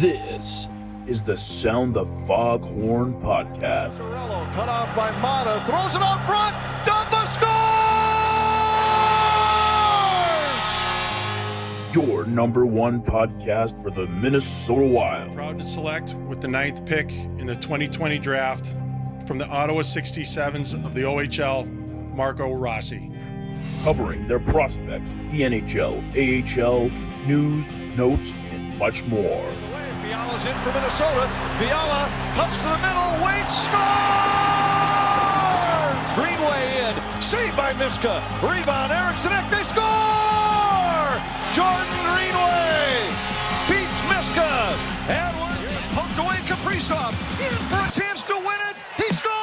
This is the Sound the Foghorn podcast. Cut off by Mata, throws it up front. Dumba scores! Your number one podcast for the Minnesota Wild. Proud to select with the ninth pick in the 2020 draft from the Ottawa 67s of the OHL, Marco Rossi. Covering their prospects, the NHL, AHL, news, notes, and much more. Fiala's in for Minnesota. Fiala cuts to the middle, waits, scores! Greenway in, saved by Miska. Rebound, Eriksson Ek, they score! Jordan Greenway beats Miska. And poked away Kaprizov in for a chance to win it. He scores!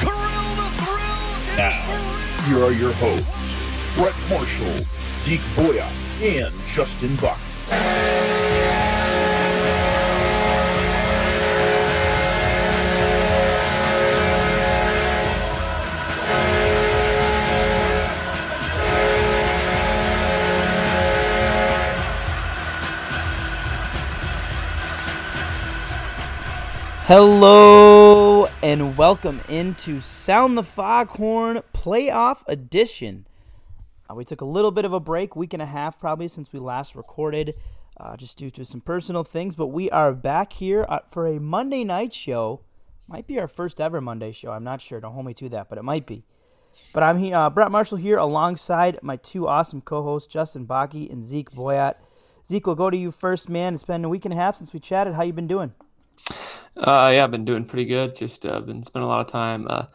Kirill the thrill is Now, here are your hosts, Brett Marshall, Zeke Boya, and Justin Buck. Hello and welcome into Sound the Foghorn Playoff Edition. Uh, we took a little bit of a break, week and a half probably since we last recorded, uh, just due to some personal things. But we are back here uh, for a Monday night show. Might be our first ever Monday show. I'm not sure. Don't hold me to that, but it might be. But I'm here, uh, Brett Marshall here, alongside my two awesome co-hosts, Justin Baki and Zeke Boyat. Zeke, we'll go to you first, man. It's been a week and a half since we chatted. How you been doing? Uh, yeah, I've been doing pretty good. Just uh, been spending a lot of time. Uh,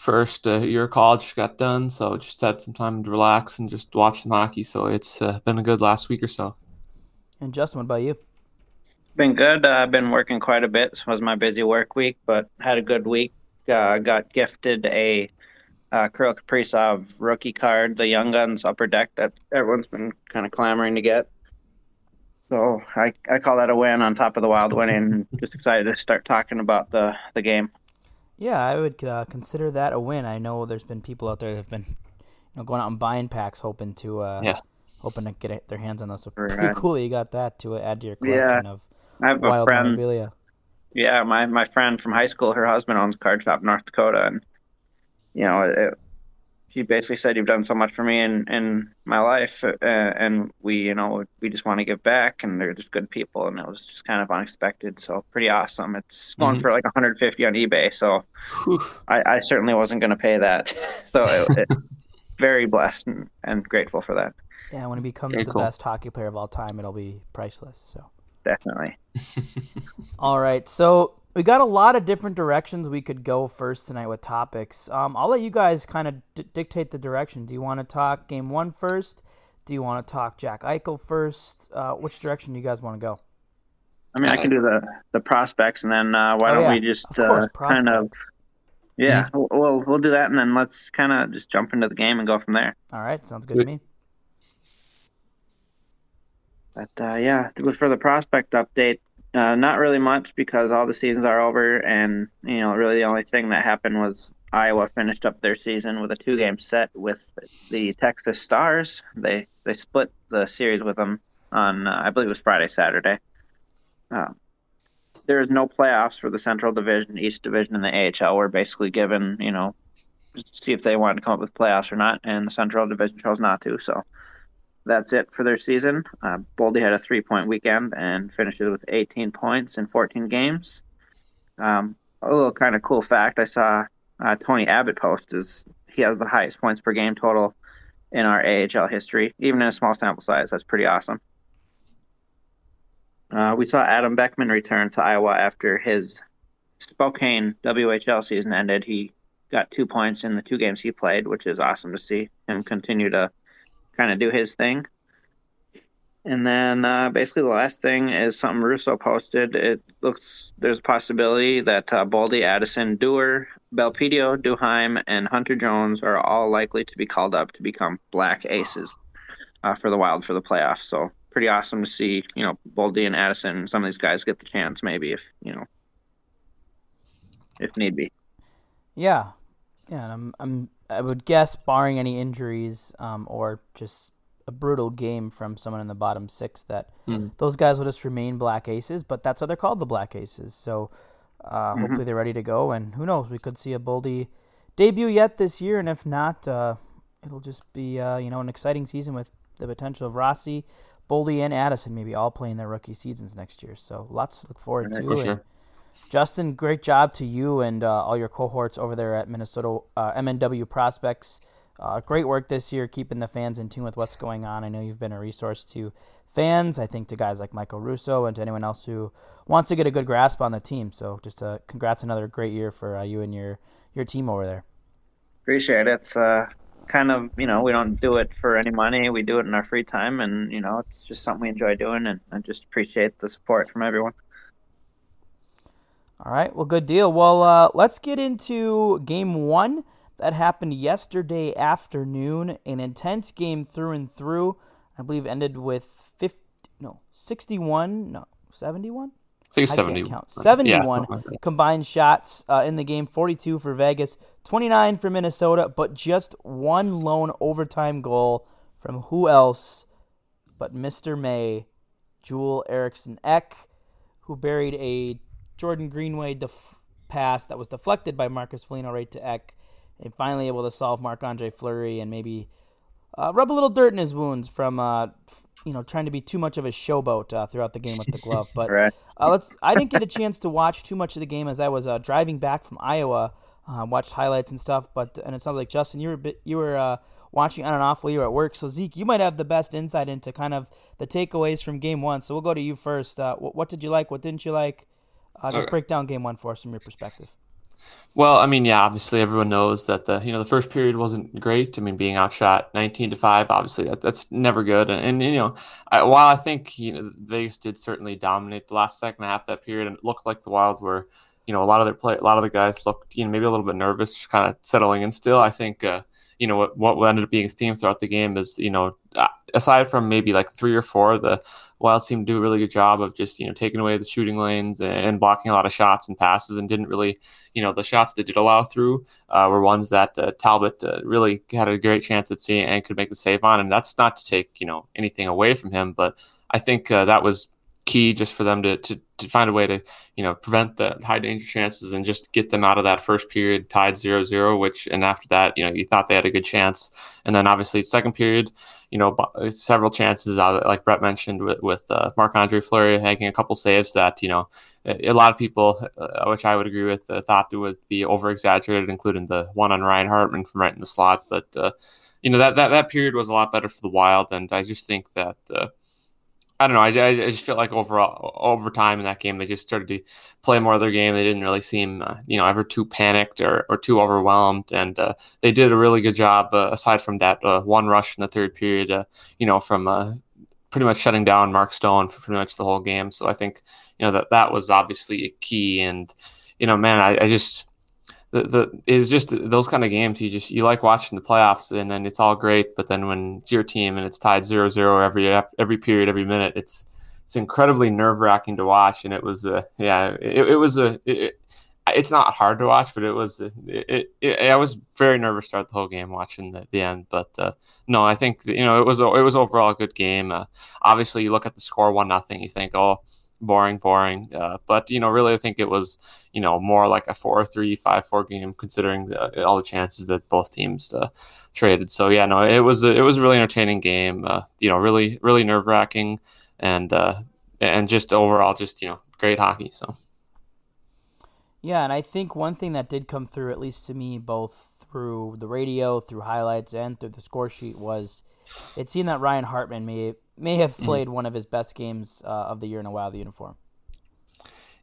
first uh, year of college just got done, so just had some time to relax and just watch some hockey. So it's uh, been a good last week or so. And Justin, what about you? Been good. Uh, I've been working quite a bit. This was my busy work week, but had a good week. Uh, got gifted a uh, Kirill Kaprizov rookie card, the Young Guns Upper Deck that everyone's been kind of clamoring to get. So I, I call that a win on top of the Wild winning. Just excited to start talking about the, the game. Yeah, I would uh, consider that a win. I know there's been people out there that have been, you know, going out and buying packs, hoping to, uh, Yeah. hoping to get their hands on those. So Right. pretty cool that you got that to add to your Yeah. collection of I have a wild friend. memorabilia. Yeah, my, my friend from high school, her husband owns a card shop in North Dakota, and you know, it, she basically said, "You've done so much for me in in my life, uh, and we, you know, we just want to give back, and they're just good people." And it was just kind of unexpected, so pretty awesome. It's going Mhm. for like 150 on eBay, so I, I certainly wasn't going to pay that. so it, it, very blessed and, and grateful for that, Yeah, when he becomes Very the cool. best hockey player of all time, it'll be priceless. So. definitely. All right, so we got a lot of different directions we could go first tonight with topics. Um, I'll let you guys kind of d- dictate the direction. Do you want to talk game one first? Do you want to talk Jack Eichel first? Uh, which direction do you guys want to go? I mean, I can do the the prospects, and then uh, why Oh, don't yeah. we just Of course, uh, kind of yeah, we'll we'll we'll do that, and then let's kind of just jump into the game and go from there. All right, sounds good to me. But uh, yeah, for the prospect update, uh, not really much because all the seasons are over, and you know, really the only thing that happened was Iowa finished up their season with a two-game set with the Texas Stars. They they split the series with them on uh, I believe it was Friday, Saturday. Uh, there is no playoffs for the Central Division, East Division, and the AHL. We're basically given, you know, see if they want to come up with playoffs or not, and the Central Division chose not to. So that's it for their season. Uh, Boldy had a three point weekend and finishes with 18 points in 14 games. Um, a little kind of cool fact I saw uh, Tony Abbott post is he has the highest points per game total in our AHL history, even in a small sample size. That's pretty awesome. Uh, we saw Adam Beckman return to Iowa after his Spokane WHL season ended. He got two points in the two games he played, which is awesome to see him continue to kind of do his thing. And then uh, basically the last thing is something Russo posted. It looks there's a possibility that uh, Boldy, Addison, Dewar, Belpedio, Duhaime, and Hunter Jones are all likely to be called up to become Black Aces uh, for the Wild for the playoffs. So pretty awesome to see, you know, Boldy and Addison, some of these guys get the chance maybe if you know if need be. Yeah, yeah. And I'm, I'm, I would guess, barring any injuries um, or just a brutal game from someone in the bottom six that Mm. those guys will just remain black aces, but that's why they're called the black aces. So uh, hopefully they're ready to go, and who knows, we could see a Boldy debut yet this year, and if not, uh, it'll just be uh, you know an exciting season with the potential of Rossi, Boldy, and Addison maybe all playing their rookie seasons next year. So lots to look forward to. Justin, great job to you and uh, all your cohorts over there at Minnesota uh, MNW Prospects. Uh, great work this year, keeping the fans in tune with what's going on. I know you've been a resource to fans. I think to guys like Michael Russo and to anyone else who wants to get a good grasp on the team. So, just uh, congrats, another great year for uh, you and your your team over there. Appreciate it. It's uh, kind of you know we don't do it for any money. We do it in our free time, and you know it's just something we enjoy doing, and I just appreciate the support from everyone. All right, well, good deal. Well, uh, let's get into game one that happened yesterday afternoon. An intense game through and through. I believe ended with 50, no, 61, no, 71? I think it's I 70. can't count. Yeah, 71 something like combined shots uh, in the game 42 for Vegas, 29 for Minnesota, but just one lone overtime goal from who else but Mr. May, Joel Eriksson Ek, who buried a Jordan Greenway def- pass that was deflected by Marcus Foligno right to Ek, and finally able to solve Marc Andre Fleury and maybe uh, rub a little dirt in his wounds from uh, f- you know trying to be too much of a showboat uh, throughout the game with the glove. But Right. uh, let's. I didn't get a chance to watch too much of the game as I was uh, driving back from Iowa. Uh, watched highlights and stuff, but and it sounds like Justin, you were a bit, you were uh, watching on and off while you were at work. So Zeke, you might have the best insight into kind of the takeaways from game one. So we'll go to you first. Uh, what, what did you like? What didn't you like? Uh, just Okay. break down game one for us from your perspective. Well, I mean, yeah, obviously everyone knows that the you know the first period wasn't great. I mean, being outshot nineteen to five, obviously that, that's never good. And, and you know, I, while I think you know Vegas did certainly dominate the last second half of that period, and it looked like the Wild were, you know, a lot of their play, a lot of the guys looked you know maybe a little bit nervous, just kind of settling in. Still, I think uh, you know what what ended up being a theme throughout the game is you know uh, aside from maybe like three or four, the Wild team do a really good job of just you know taking away the shooting lanes and, blocking a lot of shots and passes, and didn't really you know the shots that did allow through uh, were ones that uh, Talbot uh, really had a great chance at seeing and could make the save on. And that's not to take you know anything away from him, but I think uh, that was key just for them to, to to find a way to you know prevent the high danger chances and just get them out of that first period tied 0-0 which and after that you know you thought they had a good chance and then obviously second period you know several chances out like Brett mentioned with, with uh, Marc Andre Fleury making a couple saves that you know a lot of people, uh, which I would agree with, uh, thought it would be over exaggerated, including the one on Ryan Hartman from right in the slot. But uh, you know that, that that period was a lot better for the Wild, and I just think that uh, I don't know. I, I just feel like overall over time in that game, they just started to play more of their game. They didn't really seem uh, you know ever too panicked or, or too overwhelmed, and uh, they did a really good job. Uh, aside from that uh, one rush in the third period, uh, you know from uh, pretty much shutting down Mark Stone for pretty much the whole game. So I think you know that that was obviously a key. And you know, man, I, I just the the is just those kind of games you just you like watching the playoffs, and then it's all great. But then when it's your team and it's tied 0-0 every every period, every minute, it's it's incredibly nerve wracking to watch. And it was a yeah, it, it was a. It, it's not hard to watch, but it was it, it, I was very nervous throughout the whole game watching the, the end. But uh, no, I think you know it was it was overall a good game. Uh, obviously, you look at the score one nothing, you think oh boring, boring. Uh, but you know, really, I think it was you know more like a four three five four game considering the, all the chances that both teams uh, traded. So yeah, no, it was a, it was a really entertaining game. Uh, you know, really really nerve wracking and uh, and just overall just you know great hockey. So. Yeah, and I think one thing that did come through, at least to me, both through the radio, through highlights, and through the score sheet, was it seemed that Ryan Hartman may may have played mm-hmm. one of his best games uh, of the year in a while. The uniform.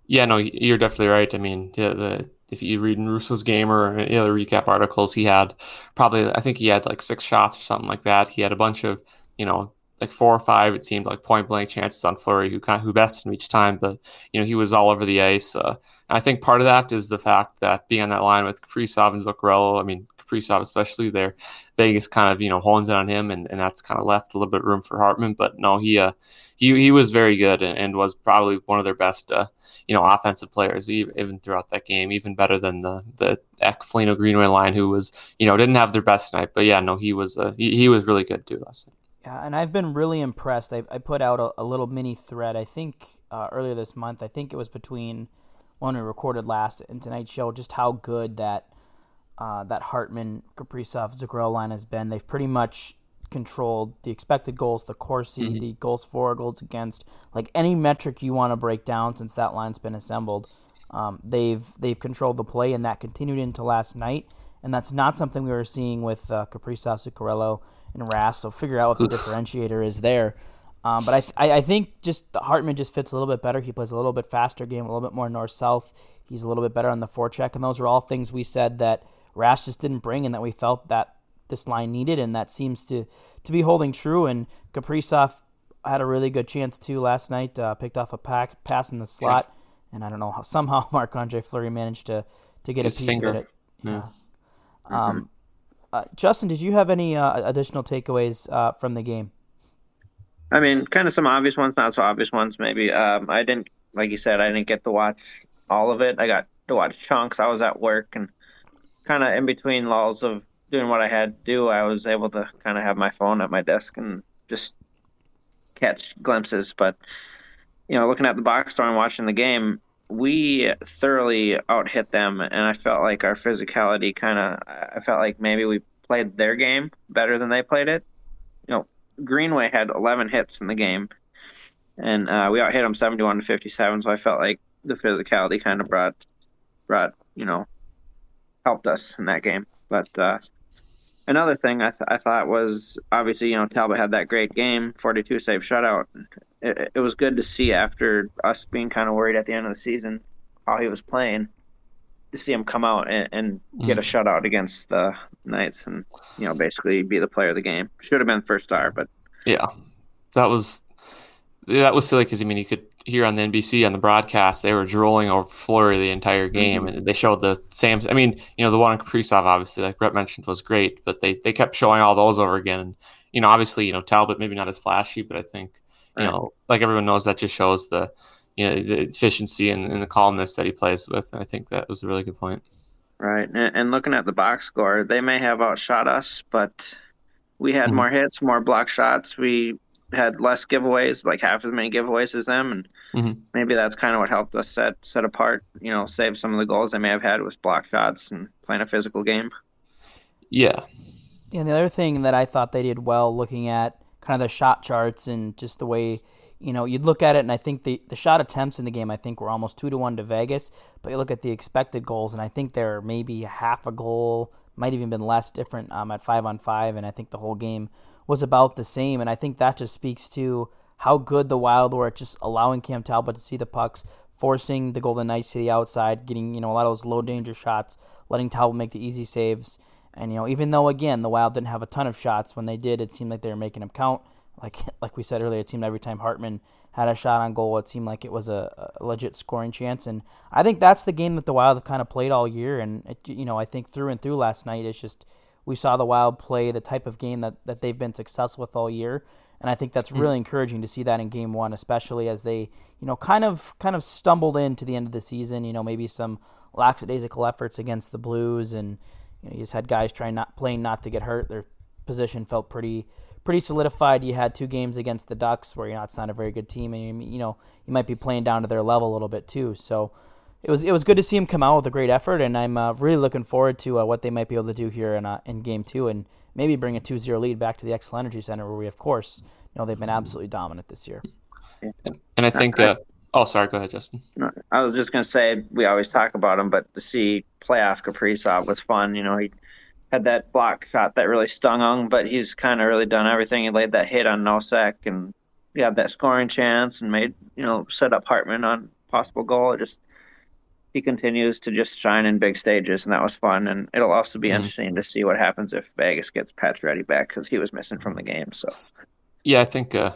Yeah, no, you're definitely right. I mean, the, the if you read in Russo's game or any other recap articles, he had probably I think he had like six shots or something like that. He had a bunch of you know like four or five. It seemed like point blank chances on Fleury, who kind of, who bested him each time. But you know he was all over the ice. Uh, I think part of that is the fact that being on that line with Kaprizov and Zuccarello. I mean Kaprizov especially there, Vegas kind of you know hones in on him, and, and that's kind of left a little bit of room for Hartman. But no, he uh, he he was very good and, and was probably one of their best uh, you know offensive players even throughout that game, even better than the the Ek Foligno Greenway line, who was you know didn't have their best night. But yeah, no, he was uh, he, he was really good too. Last night. Yeah, and I've been really impressed. I, I put out a, a, little mini thread, I think uh, earlier this month. I think it was between when we recorded last and tonight's show, just how good that uh, that Hartman, Kaprizov, Zuccarello line has been. They've pretty much controlled the expected goals, the Corsi, mm-hmm. the goals for, goals against, like any metric you want to break down since that line's been assembled. Um, they've they've controlled the play, and that continued into last night. And that's not something we were seeing with uh, Kaprizov, Zuccarello, and Rask. So figure out what the differentiator is there. Um, but I, th- I think just the Hartman just fits a little bit better. He plays a little bit faster game, a little bit more north south. He's a little bit better on the forecheck, and those are all things we said that Rask just didn't bring, and that we felt that this line needed, and that seems to to be holding true. And Kaprizov had a really good chance too last night. Uh, picked off a pack pass in the slot, and I don't know how somehow Marc Andre Fleury managed to to get His a piece finger. of it. Yeah. yeah. Um, uh, Justin, did you have any uh, additional takeaways uh, from the game? I mean, kind of some obvious ones, not so obvious ones. Maybe um, I didn't, like you said, I didn't get to watch all of it. I got to watch chunks. I was at work and kind of in between lulls of doing what I had to do. I was able to kind of have my phone at my desk and just catch glimpses. But you know, looking at the box score and watching the game, we thoroughly out hit them, and I felt like our physicality kind of. I felt like maybe we played their game better than they played it. You know, Greenway had 11 hits in the game, and uh, we out hit them 71 to 57. So I felt like the physicality kind of brought brought you know helped us in that game. But uh, another thing I, th- I thought was obviously you know Talbot had that great game, 42 save shutout. It, it was good to see after us being kind of worried at the end of the season how he was playing to see him come out and, and get a mm. shutout against the Knights and you know basically be the player of the game. Should have been first star, but yeah, that was that was silly because I mean you could hear on the NBC on the broadcast they were drooling over Fleury the entire game, mm-hmm. and they showed the same. I mean, you know, the one on Kaprizov obviously, like Brett mentioned, was great, but they they kept showing all those over again. And you know, obviously, you know Talbot maybe not as flashy, but I think you know, like everyone knows, that just shows the you know the efficiency and, and the calmness that he plays with. And I think that was a really good point. Right, and, and looking at the box score, they may have outshot us, but we had mm-hmm. more hits, more block shots. We had less giveaways, like half as many giveaways as them, and mm-hmm. maybe that's kind of what helped us set set apart. You know, save some of the goals they may have had with block shots and playing a physical game. Yeah. Yeah, and the other thing that I thought they did well, looking at kind of the shot charts and just the way you know you'd look at it, and I think the the shot attempts in the game I think were almost two to one to Vegas, but you look at the expected goals, and I think they're maybe half a goal, might even been less different um, at five on five, and I think the whole game was about the same. And I think that just speaks to how good the Wild were at just allowing Cam Talbot to see the pucks, forcing the Golden Knights to the outside, getting you know a lot of those low danger shots, letting Talbot make the easy saves. And you know, even though again the Wild didn't have a ton of shots when they did, it seemed like they were making them count. Like like we said earlier, it seemed every time Hartman had a shot on goal, it seemed like it was a, a legit scoring chance. And I think that's the game that the Wild have kind of played all year. And it, you know, I think through and through last night, it's just we saw the Wild play the type of game that, that they've been successful with all year. And I think that's hmm. really mm encouraging to see that in game one, especially as they, you know, kind of kind of stumbled into the end of the season. You know, maybe some lackadaisical efforts against the Blues, and you know, you just had guys trying not playing not to get hurt. Their position felt pretty pretty solidified. You had two games against the Ducks where you know it's not a very good team, and you know you might be playing down to their level a little bit too. So it was it was good to see him come out with a great effort, and I'm uh, really looking forward to uh, what they might be able to do here in uh, in game two, and maybe bring a 2-0 lead back to the Xcel Energy Center, where we of course know they've been absolutely dominant this year. And I think, uh, oh, sorry, go ahead, Justin. I was just gonna say we always talk about him, but to see playoff Kaprizov was fun. You know, he had that block shot that really stung him, but he's kind of really done everything. He laid that hit on Nosek and he had that scoring chance and made you know set up Hartman on possible goal. It just he continues to just shine in big stages, and that was fun. And it'll also be mm-hmm. interesting to see what happens if Vegas gets Pacioretty back because he was missing from the game. So, yeah, I think. Uh,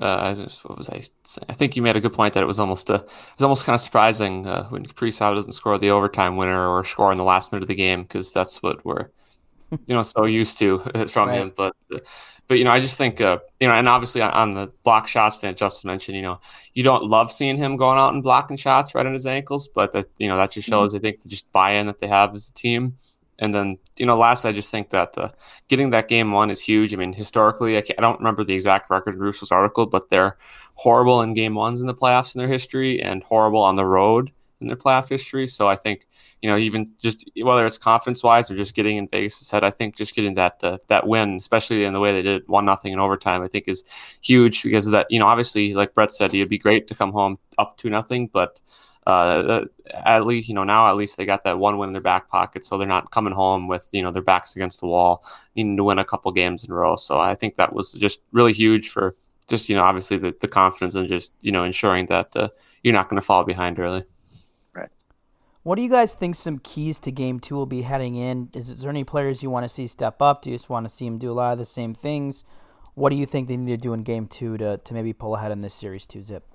uh, what was I saying? I think you made a good point that it was almost uh, it was almost kind of surprising uh, when Kaprizov doesn't score the overtime winner or score in the last minute of the game because that's what we're you know so used to from right. him. But uh, but you know, I just think uh, you know, and obviously on, on, the block shots that Justin mentioned, you know, you don't love seeing him going out and blocking shots right on his ankles, but that you know that just shows mm-hmm. I think the just buy-in that they have as a team. And then, you know, last, I just think that uh, getting that game one is huge. I mean, historically, I, I, don't remember the exact record in Russo's article, but they're horrible in game ones in the playoffs in their history and horrible on the road in their playoff history. So I think, you know, even just whether it's confidence wise or just getting in Vegas' head, I think just getting that uh, that win, especially in the way they did one nothing in overtime, I think is huge because of that. You know, obviously, like Brett said, it'd be great to come home up two nothing, but uh, at least you know now at least they got that one win in their back pocket, so they're not coming home with you know their backs against the wall, needing to win a couple games in a row. So I think that was just really huge for just you know obviously the, the confidence and just you know ensuring that uh, you're not going to fall behind early. Right. What do you guys think some keys to game two will be heading in? Is, is there any players you want to see step up? Do you just want to see them do a lot of the same things? What do you think they need to do in game two to, to maybe pull ahead in this series two zip?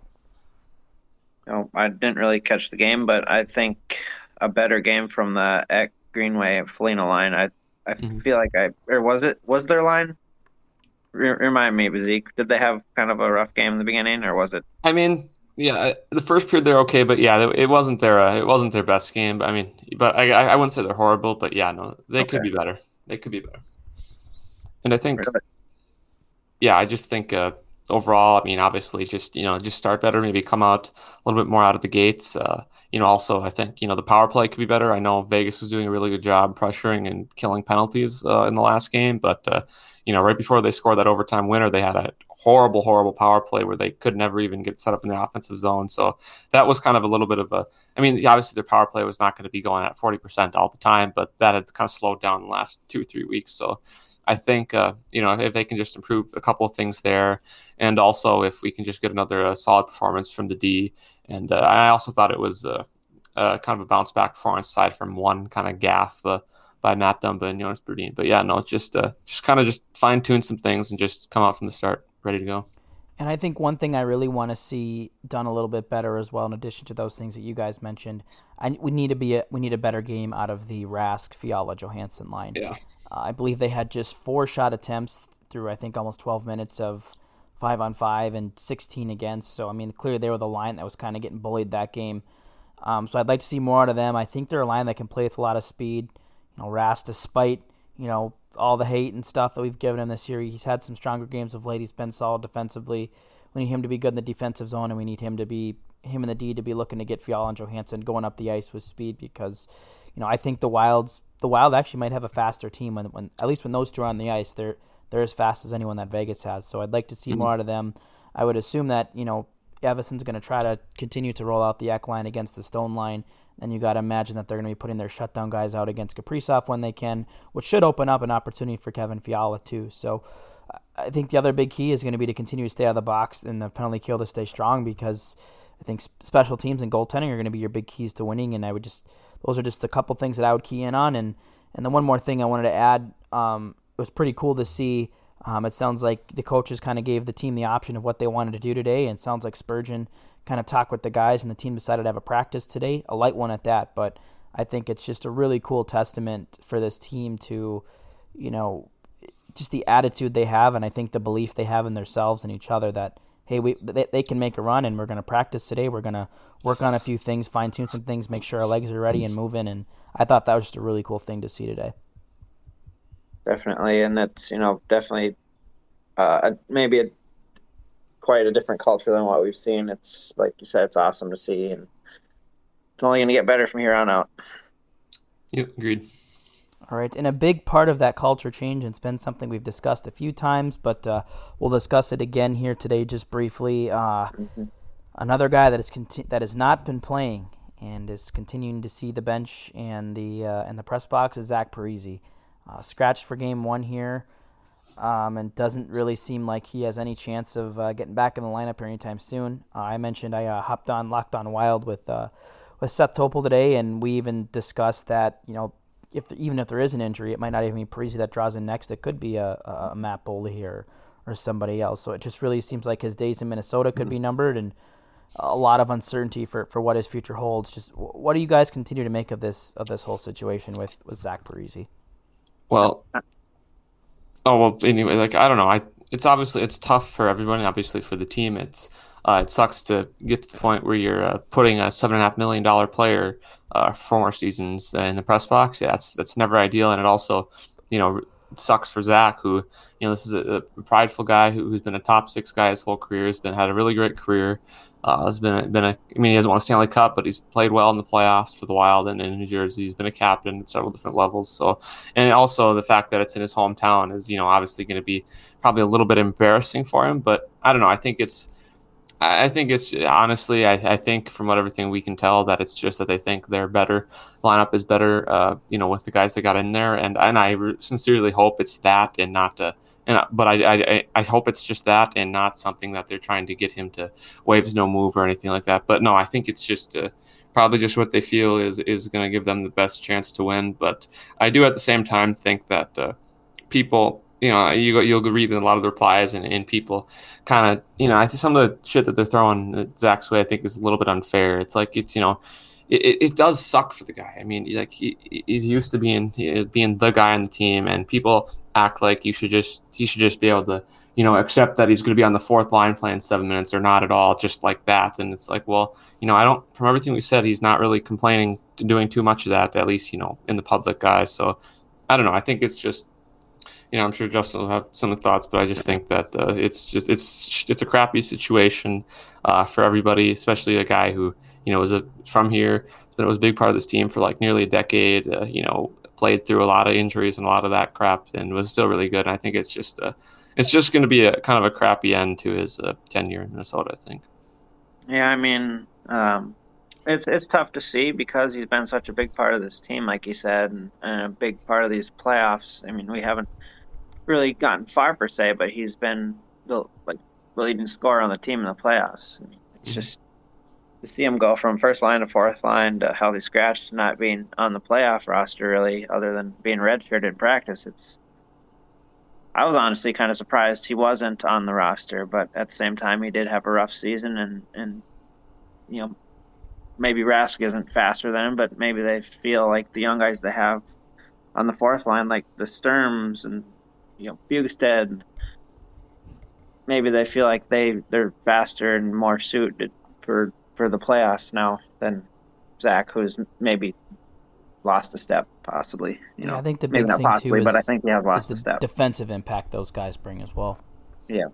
Know, I didn't really catch the game, but I think a better game from the Ek Greenway Foligno line. I I mm-hmm. feel like I or was it was their line? remind me, Zeke. Did they have kind of a rough game in the beginning, or was it? I mean, yeah, the first period they're okay, but yeah, it wasn't their uh, it wasn't their best game. I mean, but I I wouldn't say they're horrible, but yeah, no, they okay. could be better. They could be better. And I think, really? yeah, I just think uh, overall, I mean, obviously, just you know, just start better. Maybe come out a little bit more out of the gates. Uh, you know, also, I think you know the power play could be better. I know Vegas was doing a really good job pressuring and killing penalties uh, in the last game, but uh, you know, right before they scored that overtime winner, they had a horrible, horrible power play where they could never even get set up in the offensive zone. So that was kind of a little bit of a. I mean, obviously their power play was not going to be going at forty percent all the time, but that had kind of slowed down the last two or three weeks. So I think uh, you know if they can just improve a couple of things there, and also if we can just get another uh, solid performance from the D, and uh, I also thought it was uh, kind of a bounce back performance aside from one kind of gaff uh, by Matt Dumba and Jonas Brodin. But yeah, no, just uh, just kind of just fine tune some things and just come out from the start ready to go. And I think one thing I really want to see done a little bit better as well, in addition to those things that you guys mentioned, I, we need to be a, we need a better game out of the Rask Fiala Johansson line. Yeah. I believe they had just four shot attempts through I think almost 12 minutes of five on five and 16 against. So I mean, clearly they were the line that was kind of getting bullied that game. Um, so I'd like to see more out of them. I think they're a line that can play with a lot of speed. You know, Ras, despite you know all the hate and stuff that we've given him this year, he's had some stronger games of late. He's been solid defensively. We need him to be good in the defensive zone, and we need him to be him and the D to be looking to get Fiala and Johansson going up the ice with speed because, you know, I think the Wilds the Wild actually might have a faster team when, when at least when those two are on the ice. They're they're as fast as anyone that Vegas has. So I'd like to see mm-hmm. more out of them. I would assume that you know Evason's going to try to continue to roll out the Ek line against the Stone line. And you got to imagine that they're going to be putting their shutdown guys out against Kaprizov when they can, which should open up an opportunity for Kevin Fiala too. So I think the other big key is going to be to continue to stay out of the box and the penalty kill to stay strong because I think special teams and goaltending are going to be your big keys to winning. And I would just those are just a couple things that I would key in on. And and the one more thing I wanted to add, um, it was pretty cool to see. Um, it sounds like the coaches kind of gave the team the option of what they wanted to do today, and sounds like Spurgeon kind of talked with the guys, and the team decided to have a practice today, a light one at that. But I think it's just a really cool testament for this team to, you know, just the attitude they have, and I think the belief they have in themselves and each other that hey, we they, they can make a run, and we're going to practice today. We're going to work on a few things, fine tune some things, make sure our legs are ready and moving. And I thought that was just a really cool thing to see today. Definitely, and that's you know definitely uh, maybe a quite a different culture than what we've seen. It's like you said, it's awesome to see, and it's only going to get better from here on out. Yep, agreed. All right, and a big part of that culture change, and it's been something we've discussed a few times, but uh, we'll discuss it again here today, just briefly. Uh, mm-hmm. Another guy that is conti- that has not been playing and is continuing to see the bench and the uh, and the press box is Zach Parise, uh, scratched for game one here, um, and doesn't really seem like he has any chance of uh, getting back in the lineup anytime soon. Uh, I mentioned I hopped on locked on wild with with Seth Topol today, and we even discussed that you know if even if there is an injury, it might not even be Parise that draws in next. It could be a, a Matt Boldy or or somebody else. So it just really seems like his days in Minnesota could mm-hmm. be numbered, and a lot of uncertainty for, for what his future holds. Just what do you guys continue to make of this of this whole situation with with Zach Parise? Well, oh well. Anyway, like I don't know. I it's obviously it's tough for everyone. Obviously for the team, it's uh, it sucks to get to the point where you're uh, putting a seven and a half million dollar player uh, for more seasons in the press box. Yeah, that's that's never ideal, and it also, you know, sucks for Zach, who you know this is a, a prideful guy who, has been a top six guy his whole career. Has been had a really great career. Uh, has been a, been a. I mean, he hasn't won a Stanley Cup, but he's played well in the playoffs for the Wild and in New Jersey. He's been a captain at several different levels. So, and also the fact that it's in his hometown is you know obviously going to be probably a little bit embarrassing for him. But I don't know. I think it's I think it's honestly, I, I, think from what everything we can tell that it's just that they think their better lineup is better, uh, you know, with the guys that got in there, and and I re- sincerely hope it's that and not uh, and but I, I I hope it's just that and not something that they're trying to get him to waves no move or anything like that. But no, I think it's just uh, probably just what they feel is is going to give them the best chance to win. But I do at the same time think that uh, people you know, you go, you'll read a lot of the replies and, and people kind of, you know, I think some of the shit that they're throwing at Zach's way, I think is a little bit unfair. It's like, it's, you know, it, it does suck for the guy. I mean, like he, he's used to being, being the guy on the team and people act like you should just, he should just be able to, you know, accept that he's going to be on the fourth line playing seven minutes or not at all, just like that. And it's like, well, you know, I don't, from everything we said, he's not really complaining, doing too much of that, at least, you know, in the public guys. So I don't know. I think it's just, you know, I'm sure Justin will have some thoughts, but I just think that uh, it's just it's it's a crappy situation uh, for everybody, especially a guy who you know was a from here, but was a big part of this team for like nearly a decade. Uh, you know, played through a lot of injuries and a lot of that crap, and was still really good. And I think it's just uh, it's just going to be a kind of a crappy end to his uh, tenure in Minnesota. I think. Yeah, I mean, um, it's it's tough to see because he's been such a big part of this team, like you said, and, and a big part of these playoffs. I mean, we haven't really gotten far per se, but he's been the like the leading scorer on the team in the playoffs. It's mm-hmm. just to see him go from first line to fourth line to healthy scratch to not being on the playoff roster really, other than being redshirted in practice. It's I was honestly kind of surprised he wasn't on the roster, but at the same time, he did have a rough season, and and you know maybe Rask isn't faster than him, but maybe they feel like the young guys they have on the fourth line, like the Sturms and you know Bjugstad. Maybe they feel like they they're faster and more suited for for the playoffs now than Zach, who's maybe lost a step, possibly. You know, yeah, I think the big thing possibly, too but is, I think they have lost the a step. Defensive impact those guys bring as well. Yeah.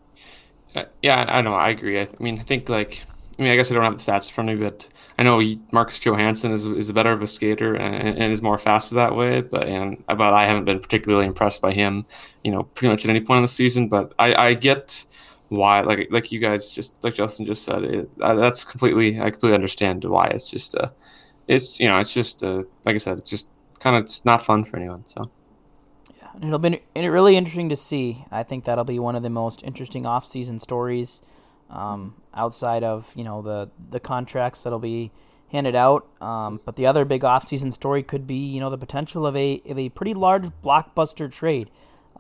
Uh, yeah, I know. I agree. I, th- I mean, I think like I mean, I guess I don't have the stats in front of me, but I know he, Marcus Johansson is is a better of a skater and, and, is more faster that way. But and but I haven't been particularly impressed by him, you know, pretty much at any point in the season. But I, I get why, like like you guys just like Justin just said, it, that's completely I completely understand why it's just uh, it's you know it's just uh, like I said, it's just kind of it's not fun for anyone. So. Yeah, it'll be and really interesting to see. I think that'll be one of the most interesting off-season stories um, outside of you know the the contracts that'll be handed out. Um, but the other big offseason story could be you know the potential of a of a pretty large blockbuster trade.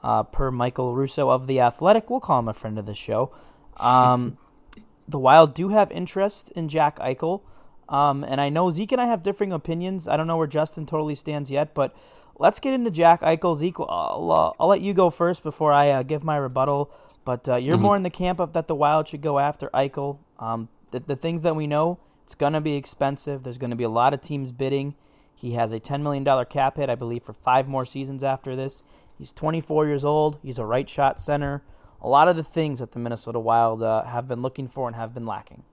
Uh, per Michael Russo of the Athletic, we'll call him a friend of the show. Um, the Wild do have interest in Jack Eichel, um, and I know Zeke and I have differing opinions. I don't know where Justin totally stands yet, but let's get into Jack Eichel's equal. I'll, uh, I'll let you go first before I uh, give my rebuttal. But uh, you're mm-hmm. more in the camp of that the Wild should go after Eichel. Um, the, the things that we know, it's going to be expensive. There's going to be a lot of teams bidding. He has a $10 million cap hit, I believe, for five more seasons after this. He's 24 years old. He's a right shot center. A lot of the things that the Minnesota Wild uh, have been looking for and have been lacking.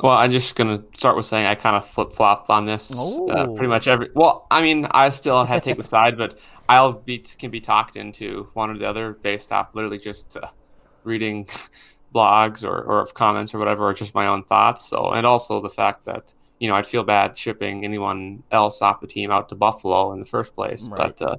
Well, I'm just gonna start with saying I kind of flip flopped on this. Uh, pretty much every. Well, I mean, I still had to take the side, but I'll be can be talked into one or the other based off literally just uh, reading blogs or or comments or whatever, or just my own thoughts. So, and also the fact that you know I'd feel bad shipping anyone else off the team out to Buffalo in the first place. Right. But uh,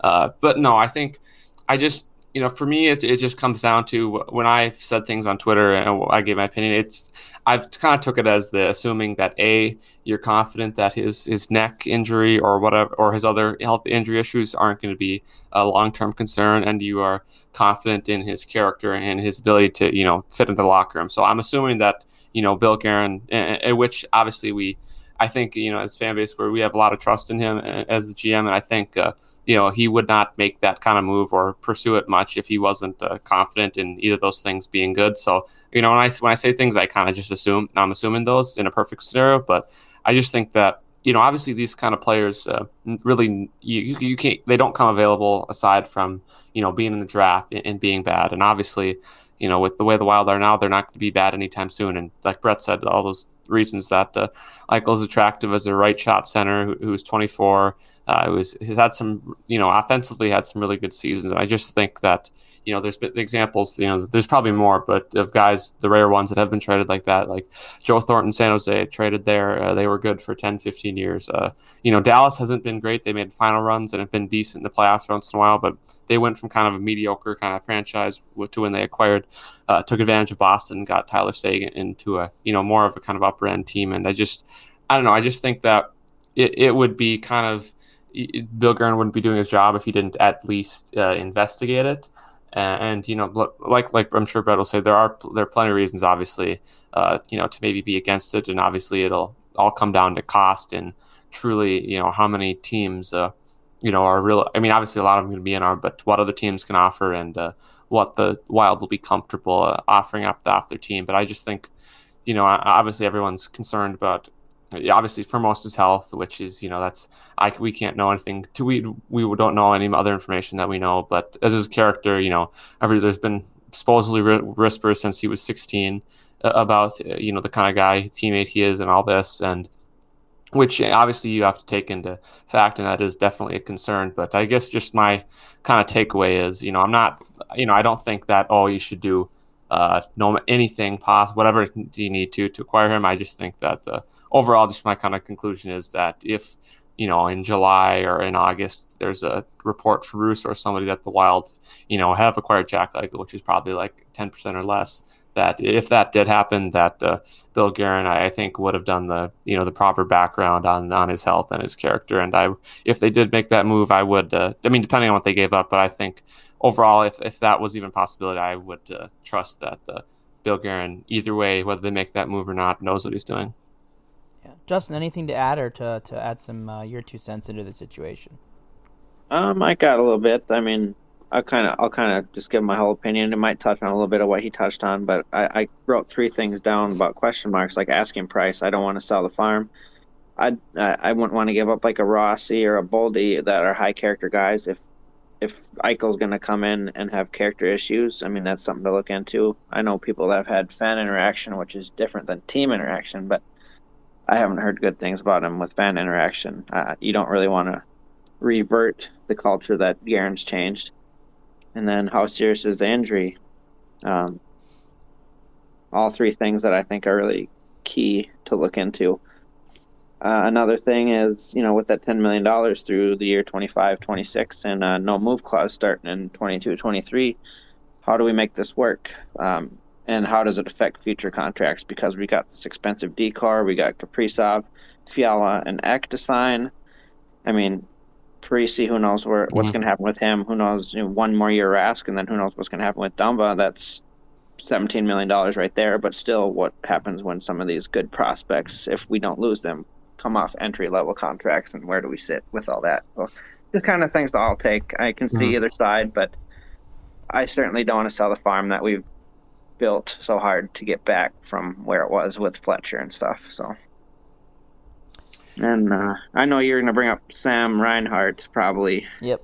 uh, but no, I think I just you know, for me, it, it just comes down to when I said things on Twitter and I gave my opinion. It's I've kind of took it as the assuming that a you're confident that his his neck injury or whatever or his other health injury issues aren't going to be a long term concern, and you are confident in his character and his ability to you know fit into the locker room. So I'm assuming that you know Bill Guerin, which obviously we I think you know as fan base where we have a lot of trust in him uh, as the GM, and I think uh, you know he would not make that kind of move or pursue it much if he wasn't uh, confident in either of those things being good. So you know when I when I say things, I kind of just assume I'm assuming those in a perfect scenario, but I just think that you know obviously these kind of players uh, really you, you can't they don't come available aside from you know being in the draft and, and being bad, and obviously you know, with the way the Wild are now, they're not going to be bad anytime soon. And like Brett said, all those reasons that uh, Eichel is attractive as a right shot center who, who's 24, uh, was he's had some, you know, offensively had some really good seasons. And I just think that you know, there's been examples, you know, there's probably more, but of guys, the rare ones that have been traded like that, like Joe Thornton, San Jose traded there. Uh, they were good for 10, 15 years. Uh, you know, Dallas hasn't been great. They made final runs and have been decent in the playoffs once in a while, but they went from kind of a mediocre kind of franchise to when they acquired, uh, took advantage of Boston, got Tyler Seguin into a, you know, more of a kind of upper end team. And I just, I don't know, I just think that it, it would be kind of, Bill Guerin wouldn't be doing his job if he didn't at least uh, investigate it and you know, like like I'm sure Brett will say, there are there are plenty of reasons, obviously, uh, you know, to maybe be against it, and obviously it'll all come down to cost and truly, you know, how many teams, uh, you know, are real. I mean, obviously a lot of them going to be in our, but what other teams can offer and uh, what the Wild will be comfortable uh, offering up off their team. But I just think, you know, obviously everyone's concerned about obviously foremost is health, which is you know that's I we can't know anything. To we we don't know any other information that we know. But as his character, you know, every there's been supposedly whispers since he was 16 uh, about uh, you know the kind of guy teammate he is and all this and which obviously you have to take into fact and that is definitely a concern but i guess just my kind of takeaway is you know i'm not you know i don't think that oh you should do uh, no anything possible, whatever you need to to acquire him. I just think that uh, overall, just my kind of conclusion is that if you know in July or in August there's a report from Bruce or somebody that the Wild you know have acquired Jack Eichel, which is probably like ten percent or less. That if that did happen, that uh, Bill Guerin, I, I, think, would have done the you know the proper background on on his health and his character. And I, if they did make that move, I would. Uh, I mean, depending on what they gave up, but I think overall, if, if that was even a possibility, I would uh, trust that uh, Bill Guerin, either way, whether they make that move or not, knows what he's doing. Yeah. Justin, anything to add or to, to add some uh, your two cents into the situation? Um, I got a little bit. I mean, I kind of, I'll kind of just give my whole opinion. It might touch on a little bit of what he touched on, but I, I wrote three things down about question marks, like asking price. I don't want to sell the farm. I, I wouldn't want to give up like a Rossi or a Boldy that are high character guys if if Eichel's going to come in and have character issues, I mean that's something to look into. I know people that have had fan interaction, which is different than team interaction, but I haven't heard good things about him with fan interaction. Uh, you don't really want to revert the culture that Guerin's changed. And then how serious is the injury? Um, all three things that I think are really key to look into. Uh, another thing is, you know, with that $10 million through the year 25, 26, and uh, no move clause starting in 22, 23, how do we make this work? Um, and how does it affect future contracts? Because we got this expensive decor, we got Kaprizov, Fiala, and Ek to sign. I mean, Parise, who knows where what's mm-hmm. going to happen with him? Who knows? You know, one more year Rask, and then who knows what's going to happen with Dumba? That's $17 million right there. But still, what happens when some of these good prospects, if we don't lose them, come off entry level contracts and where do we sit with all that? So just kind of things that I'll take. I can see mm-hmm. either side, but I certainly don't want to sell the farm that we've built so hard to get back from where it was with Fletcher and stuff. So, and uh, I know you're going to bring up Sam Reinhart probably. Yep.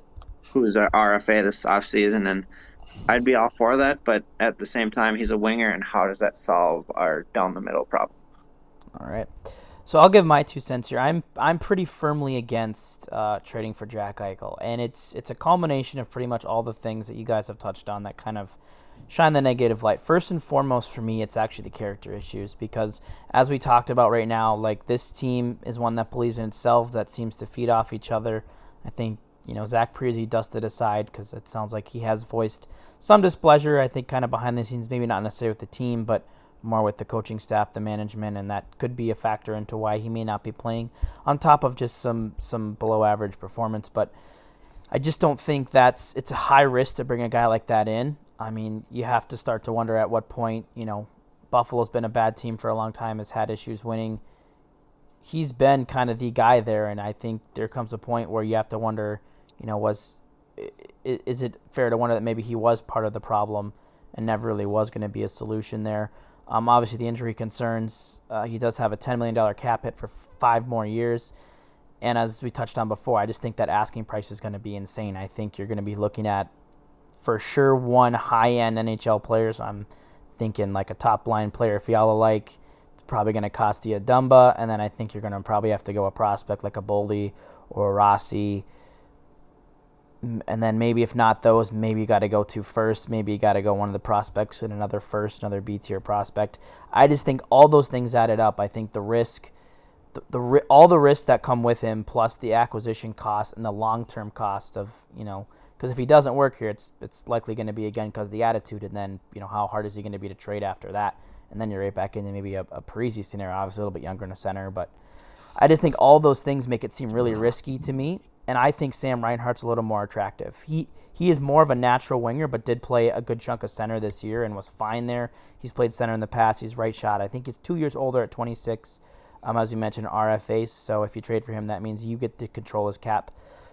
Who's our RFA this offseason, and I'd be all for that, but at the same time, he's a winger, and how does that solve our down the middle problem? All right. So I'll give my two cents here. I'm I'm pretty firmly against uh, trading for Jack Eichel, and it's it's a culmination of pretty much all the things that you guys have touched on that kind of shine the negative light. First and foremost, for me, it's actually the character issues because as we talked about right now, like this team is one that believes in itself, that seems to feed off each other. I think you know Zach Parise dusted aside because it sounds like he has voiced some displeasure. I think kind of behind the scenes, maybe not necessarily with the team, but more with the coaching staff, the management, and that could be a factor into why he may not be playing. On top of just some some below average performance, but I just don't think that's it's a high risk to bring a guy like that in. I mean, you have to start to wonder at what point you know Buffalo's been a bad team for a long time, has had issues winning. he's been kind of the guy there, and I think there comes a point where you have to wonder, you know, was is it fair to wonder that maybe he was part of the problem and never really was going to be a solution there? Um, obviously, the injury concerns. Uh, he does have a $10 million cap hit for five more years. And as we touched on before, I just think that asking price is going to be insane. I think you're going to be looking at, for sure, one high end NHL player. So I'm thinking like a top line player, Fiala like. It's probably going to cost you a Dumba. And then I think you're going to probably have to go a prospect like a Boldy or a Rossi and then maybe if not those, maybe you got to go to first. Maybe you got to go one of the prospects and another first, another B tier prospect. I just think all those things added up. I think the risk, the, the all the risks that come with him, plus the acquisition cost and the long term cost of you know, because if he doesn't work here, it's it's likely going to be again because the attitude, and then you know how hard is he going to be to trade after that, and then you're right back into maybe a, a Parise scenario, obviously a little bit younger in the center, but. I just think all those things make it seem really risky to me and I think Sam Reinhart's a little more attractive. He he is more of a natural winger, but did play a good chunk of center this year and was fine there. He's played center in the past. He's right shot. I think he's two years older at 26. Um, as you mentioned, RFA. So if you trade for him, that means you get to control his cap,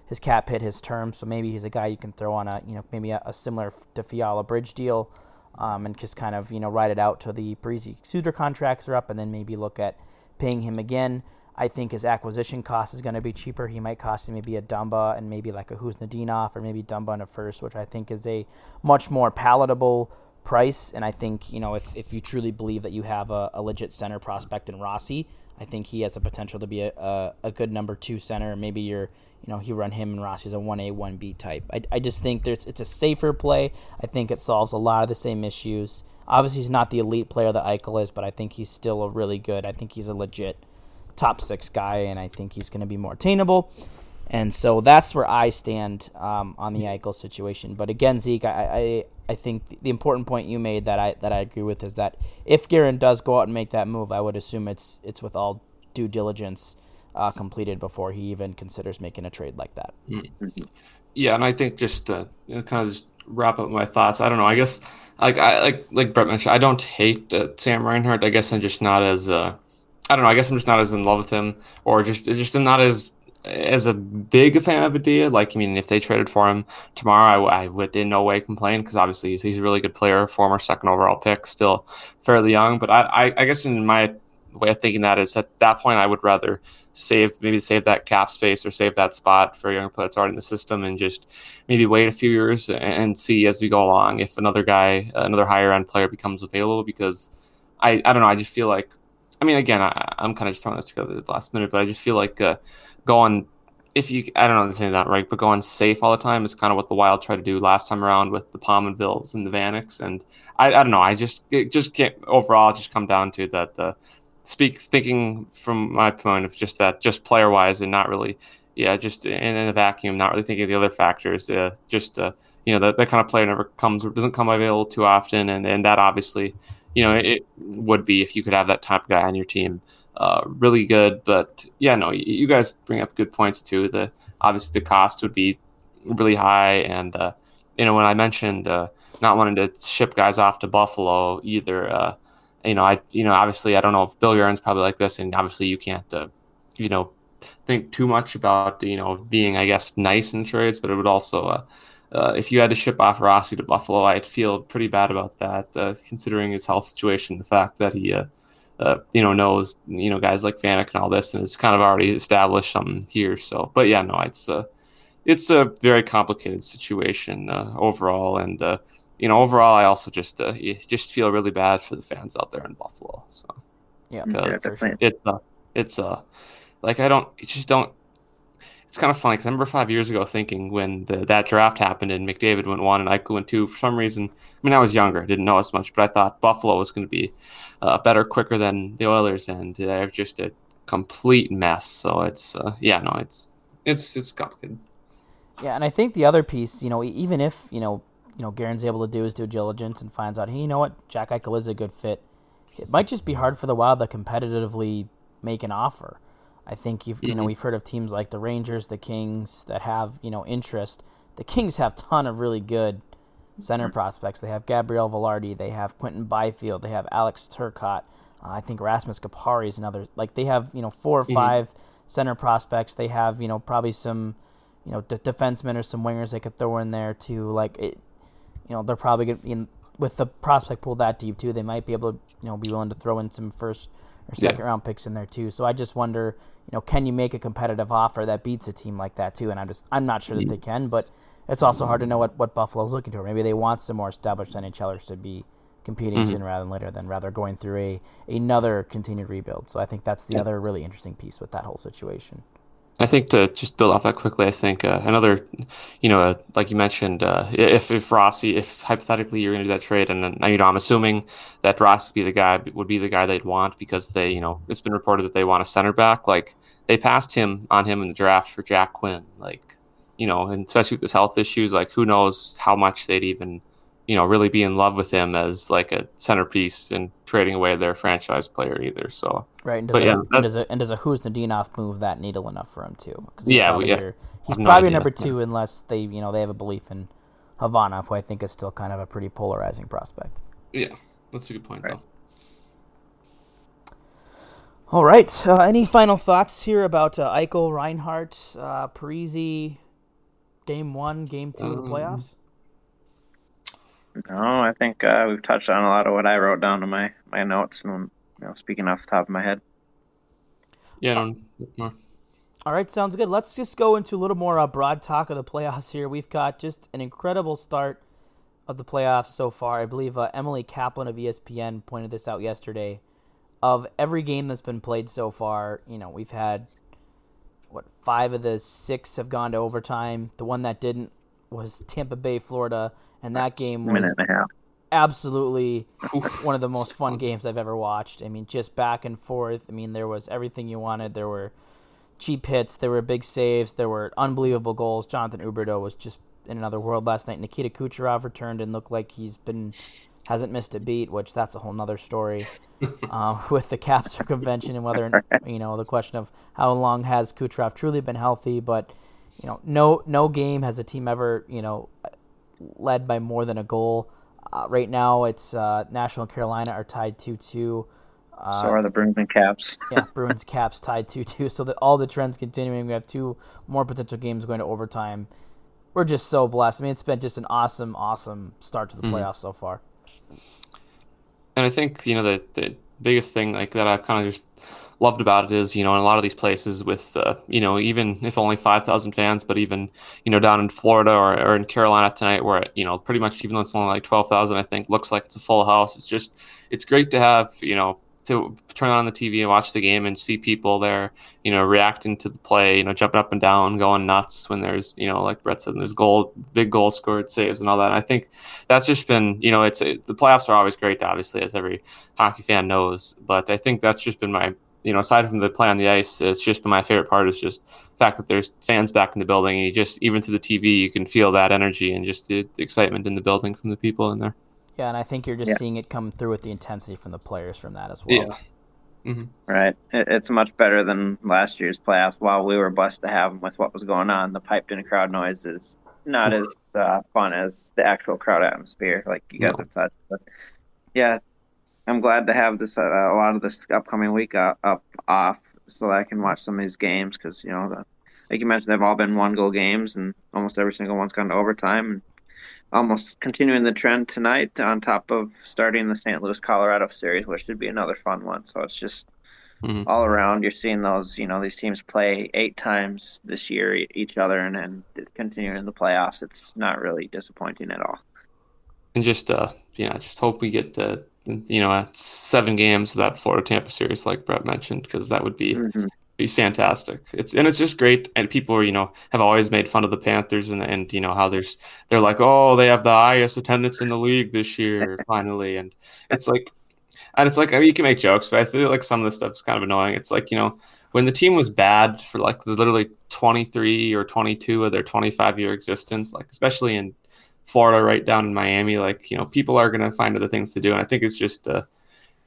his cap hit, his term. So maybe he's a guy you can throw on a you know maybe a, a similar to Fiala bridge deal, um, and just kind of you know ride it out till the Parise Suter contracts are up, and then maybe look at paying him again. I think his acquisition cost is going to be cheaper. He might cost maybe a Dumba and maybe like a Khusnutdinov or maybe Dumba and a first, which I think is a much more palatable price. And I think, you know, if, if you truly believe that you have a, a legit center prospect in Rossi, I think he has a potential to be a, a, a, good number two center. Maybe you're, you know, you run him and Rossi as a 1A, 1B type. I, I just think there's it's a safer play. I think it solves a lot of the same issues. Obviously, he's not the elite player that Eichel is, but I think he's still a really good. I think he's a legit top six guy, and I think he's going to be more attainable. And so that's where I stand um, on the Eichel situation. But again, Zeke, I, I, I think the important point you made that I that I agree with is that if Guerin does go out and make that move, I would assume it's it's with all due diligence uh, completed before he even considers making a trade like that. Mm-hmm. Yeah, and I think just know, kind of just wrap up my thoughts. I don't know. I guess like I like like Brett mentioned, I don't hate uh, Sam Reinhart. I guess I'm just not as uh, I don't know. I guess I'm just not as in love with him, or just just I'm not as as a big a fan of Adia. Like, I mean, if they traded for him tomorrow, I, I would in no way complain because obviously he's, he's a really good player, former second overall pick, still fairly young. But I, I, I guess in my way of thinking that is at that point I would rather save maybe save that cap space or save that spot for a young player that's already in the system and just maybe wait a few years and see as we go along if another guy another higher end player becomes available because I, I don't know I just feel like I mean, again, I, am kind of just throwing this together at the last minute, but I just feel like uh, going, if you, I don't know if that right, but going safe all the time is kind of what the Wild tried to do last time around with the Pominvilles and the Vaneks. And I, I don't know, I just, it just can't, overall, just come down to that, the, speak, thinking from my point of just that, just player wise and not really, yeah, just in, in a vacuum, not really thinking of the other factors, uh, just, uh, you know, that, that kind of player never comes, doesn't come available too often. And, and that obviously, you know, it would be if you could have that of guy on your team. Uh, really good, but yeah, no, you guys bring up good points too. The obviously the cost would be really high, and uh, you know when I mentioned uh, not wanting to ship guys off to Buffalo either, uh, you know, I you know obviously I don't know if Bill Guerin's probably like this, and obviously you can't uh, you know think too much about you know being I guess nice in trades, but it would also uh, if you had to ship off Rossi to Buffalo, I'd feel pretty bad about that, uh, considering his health situation. The fact that he, uh, uh you know, knows you know guys like Vanek and all this, and has kind of already established something here. So, but yeah, no, it's a uh, it's a very complicated situation uh, overall, and you know, overall, I also just just feel really bad for the fans out there in Buffalo. So, yeah, yeah it's a it's a like I don't just don't it's kind of funny because I remember five years ago thinking when the, that draft happened and McDavid went one and Eichel went two. For some reason, I mean, I was younger, didn't know as much, but I thought Buffalo was going to be uh, better, quicker than the Oilers, and they're just a complete mess. So it's uh, yeah, no, it's it's it's complicated. Yeah, and I think the other piece, you know, even if you know, you know, Guerin's able to do his due diligence and finds out, hey, you know what, Jack Eichel is a good fit. It might just be hard for the Wild to competitively make an offer. I think you've, you know mm-hmm. we've heard of teams like the Rangers, the Kings that have you know interest. The Kings have ton of really good center mm-hmm. prospects. They have Gabriel Vilardi, they have Quentin Byfield, they have Alex Turcotte. Uh, I think Rasmus Kupari is another. Like they have you know four or mm-hmm. 5 mm-hmm. center prospects. They have you know probably some you know de- defensemen or some wingers they could throw in there too. Like it, you know they're probably going to with the prospect pool that deep too. They might be able to you know be willing to throw in some first or second yeah. round picks in there too. So I just wonder, you know, can you make a competitive offer that beats a team like that too? And I'm just I'm not sure that they can, but it's also hard to know what what Buffalo's looking for. Maybe they want some more established NHLers to be competing mm-hmm. sooner rather than later than rather going through a another continued rebuild. So I think that's the yeah. other really interesting piece with that whole situation. I think to just build off that quickly, I think uh, another, you know, uh, like you mentioned, uh, if if Rossi, if hypothetically you're going to do that trade, and you know, I'm assuming that Rossi be the guy would be the guy they'd want because they, you know, it's been reported that they want a center back. Like they passed him on him in the draft for Jack Quinn. Like, you know, and especially with his health issues, like who knows how much they'd even you know, really be in love with him as like a centerpiece and trading away their franchise player either. So right, and does, but a, yeah, and does a and does a Khusnutdinov move that needle enough for him too? He's yeah, probably yeah. he's probably number two yeah. unless they you know they have a belief in Khovanov, who I think is still kind of a pretty polarizing prospect. Yeah, that's a good point right. though. All right. Uh, any final thoughts here about uh, Eichel, Reinhart, uh, Parise, game one, game two um, of the um, playoffs? No, I think uh, we've touched on a lot of what I wrote down in my, my notes, and you know, speaking off the top of my head. Yeah, no, no. All right, sounds good. Let's just go into a little more uh, broad talk of the playoffs here. We've got just an incredible start of the playoffs so far. I believe uh, Emily Kaplan of ESPN pointed this out yesterday. Of every game that's been played so far, you know, we've had what five of the six have gone to overtime. The one that didn't was Tampa Bay, Florida and that game was absolutely one of the most fun games I've ever watched. I mean, just back and forth. I mean, there was everything you wanted. There were cheap hits, there were big saves, there were unbelievable goals. Jonathan Huberdeau was just in another world last night. Nikita Kucherov returned and looked like he's been hasn't missed a beat, which that's a whole nother story uh, with the cap circumvention and whether you know the question of how long has Kucherov truly been healthy, but you know, no no game has a team ever you know led by more than a goal. Uh, right now, it's uh, Nashville and Carolina are tied two two. Uh, so are the Bruins and Caps. yeah, Bruins Caps tied two two. So that all the trends continuing. We have two more potential games going to overtime. We're just so blessed. I mean, it's been just an awesome, awesome start to the mm-hmm. playoffs so far. And I think you know the the biggest thing like that I've kind of just loved about it is, you know, in a lot of these places with, uh, you know, even if only 5,000 fans, but even, you know, down in Florida or, or in Carolina tonight, where, you know, pretty much even though it's only like 12,000, I think looks like it's a full house. It's just, it's great to have, you know, to turn on the TV and watch the game and see people there, you know, reacting to the play, you know, jumping up and down, going nuts when there's, you know, like Brett said, there's goal, big goal scored, saves, and all that. And I think that's just been, you know, it's it, the playoffs are always great, obviously, as every hockey fan knows. But I think that's just been my you know, aside from the play on the ice, it's just been my favorite part is just the fact that there's fans back in the building. And you just, even through the TV, you can feel that energy and just the, the excitement in the building from the people in there. Yeah, and I think you're just yeah. seeing it come through with the intensity from the players from that as well. Yeah. Mm-hmm. Right. It's much better than last year's playoffs. While we were blessed to have them with what was going on, the piped in crowd noise is not as uh, fun as the actual crowd atmosphere, like you guys no. have touched. But yeah, I'm glad to have this uh, a lot of this upcoming week uh, up off so that I can watch some of these games because you know the, like you mentioned they've all been one goal games and almost every single one's gone to overtime and almost continuing the trend tonight on top of starting the St. Louis Colorado series which should be another fun one so it's just mm-hmm. all around you're seeing those you know these teams play eight times this year each other and then continuing in the playoffs it's not really disappointing at all and just uh yeah just hope we get the you know, seven games of that Florida Tampa series, like Brett mentioned, because that would be mm-hmm. be fantastic. It's and it's just great. And people, you know, have always made fun of the Panthers and and you know how there's they're like, oh, they have the highest attendance in the league this year, finally, and it's like, and it's like I mean, you can make jokes, but I feel like some of this stuff is kind of annoying. It's like you know. When the team was bad for like literally 23 or 22 of their 25 year existence, like especially in Florida, right down in Miami, like you know, people are going to find other things to do, and I think it's just uh,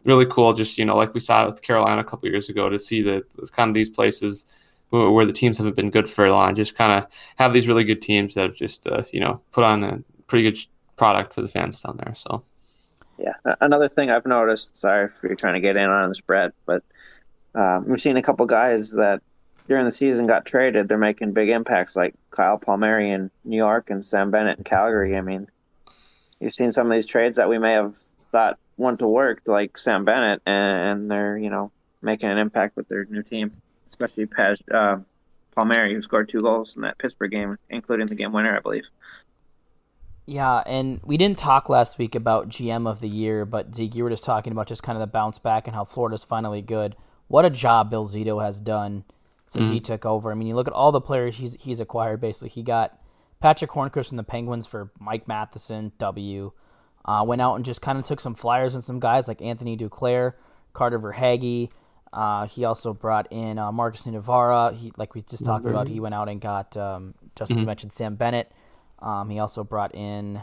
really cool. Just you know, like we saw with Carolina a couple years ago, to see that kind of these places where the teams haven't been good for a long, just kind of have these really good teams that have just uh, you know put on a pretty good product for the fans down there. So. Yeah, another thing I've noticed. Sorry if you're trying to get in on this, Brett, but um, we've seen a couple guys that during the season got traded. They're making big impacts, like Kyle Palmieri in New York and Sam Bennett in Calgary. I mean, you've seen some of these trades that we may have thought went to work, like Sam Bennett, and they're you know making an impact with their new team, especially Paj, uh, Palmieri, who scored two goals in that Pittsburgh game, including the game winner, I believe. Yeah, and we didn't talk last week about GM of the year, but Zeke, you were just talking about just kind of the bounce back and how Florida's finally good. What a job Bill Zito has done since mm-hmm. he took over. I mean, you look at all the players he's he's acquired. Basically, he got Patrick Hornqvist from the Penguins for Mike Matheson, W. Uh, went out and just kind of took some flyers and some guys like Anthony Duclair, Carter Verhaeghe. Uh, he also brought in uh, Markus Nutivaara. He, like we just talked mm-hmm. about, he went out and got um, just mm-hmm. you mentioned Sam Bennett. Um, he also brought in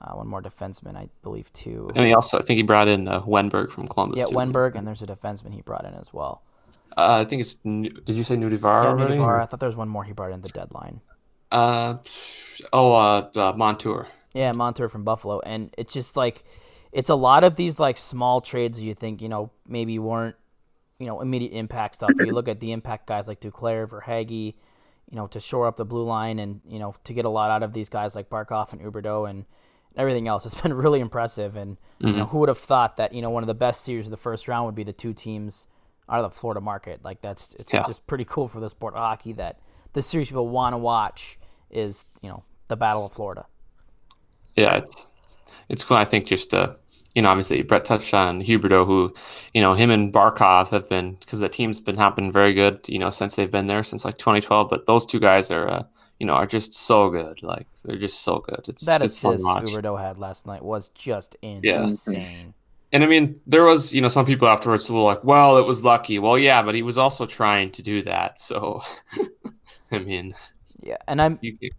uh, one more defenseman, I believe, too. And he also, I think he brought in uh, Wennberg from Columbus. Yeah, too. Wennberg, and there's a defenseman he brought in as well. Uh, I think it's. Did you say Nutivaara? Yeah, Nutivaara. I thought there was one more he brought in the deadline. Uh, oh, uh, uh, Montour. Yeah, Montour from Buffalo, and it's just like it's a lot of these like small trades you think you know maybe weren't you know immediate impact stuff. But you look at the impact guys like Duclair, Verhaeghe, you know, to shore up the blue line and, you know, to get a lot out of these guys like Barkov and Huberdeau and everything else. It's been really impressive. And, mm-hmm. you know, mm-hmm. who would have thought that, you know, one of the best series of the first round would be the two teams out of the Florida market. Like that's, it's yeah. just pretty cool for the sport of hockey that the series people want to watch is, you know, the Battle of Florida. Yeah, it's, it's cool. I think just, uh, you know, obviously Brett touched on Huberdeau, who, you know, him and Barkov have been because the team's been happening very good, you know, since they've been there since like 2012. But those two guys are, uh, you know, are just so good. Like they're just so good. It's that it's assist Huberdeau had last night was just insane. Yeah. And I mean, there was, you know, some people afterwards were like, "Well, it was lucky." Well, yeah, but he was also trying to do that. So, I mean, yeah, and I'm. You,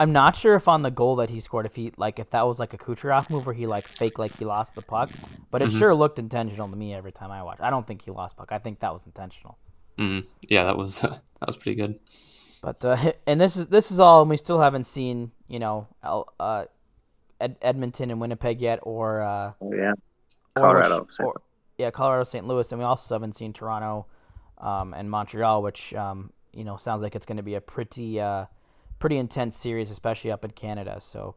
I'm not sure if on the goal that he scored, if he like if that was like a Kucherov move where he like fake like he lost the puck, but it mm-hmm. sure looked intentional to me every time I watched. I don't think he lost puck. I think that was intentional. Mm, yeah, that was that was pretty good. But uh, and this is this is all, and we still haven't seen you know uh, Ed- Edmonton and Winnipeg yet, or uh, oh, yeah, Colorado, or, or, yeah, Colorado, St. Louis, and we also haven't seen Toronto um, and Montreal, which um, you know sounds like it's going to be a pretty uh, pretty intense series, especially up in Canada. So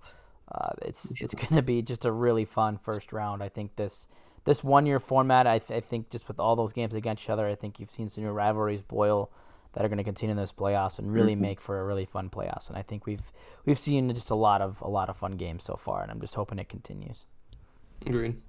uh, it's it's going to be just a really fun first round. I think this this one year format. I, th- I think just with all those games against each other, I think you've seen some new rivalries boil that are going to continue in this playoffs and really mm-hmm. make for a really fun playoffs. And I think we've we've seen just a lot of a lot of fun games so far, and I'm just hoping it continues. Agreed.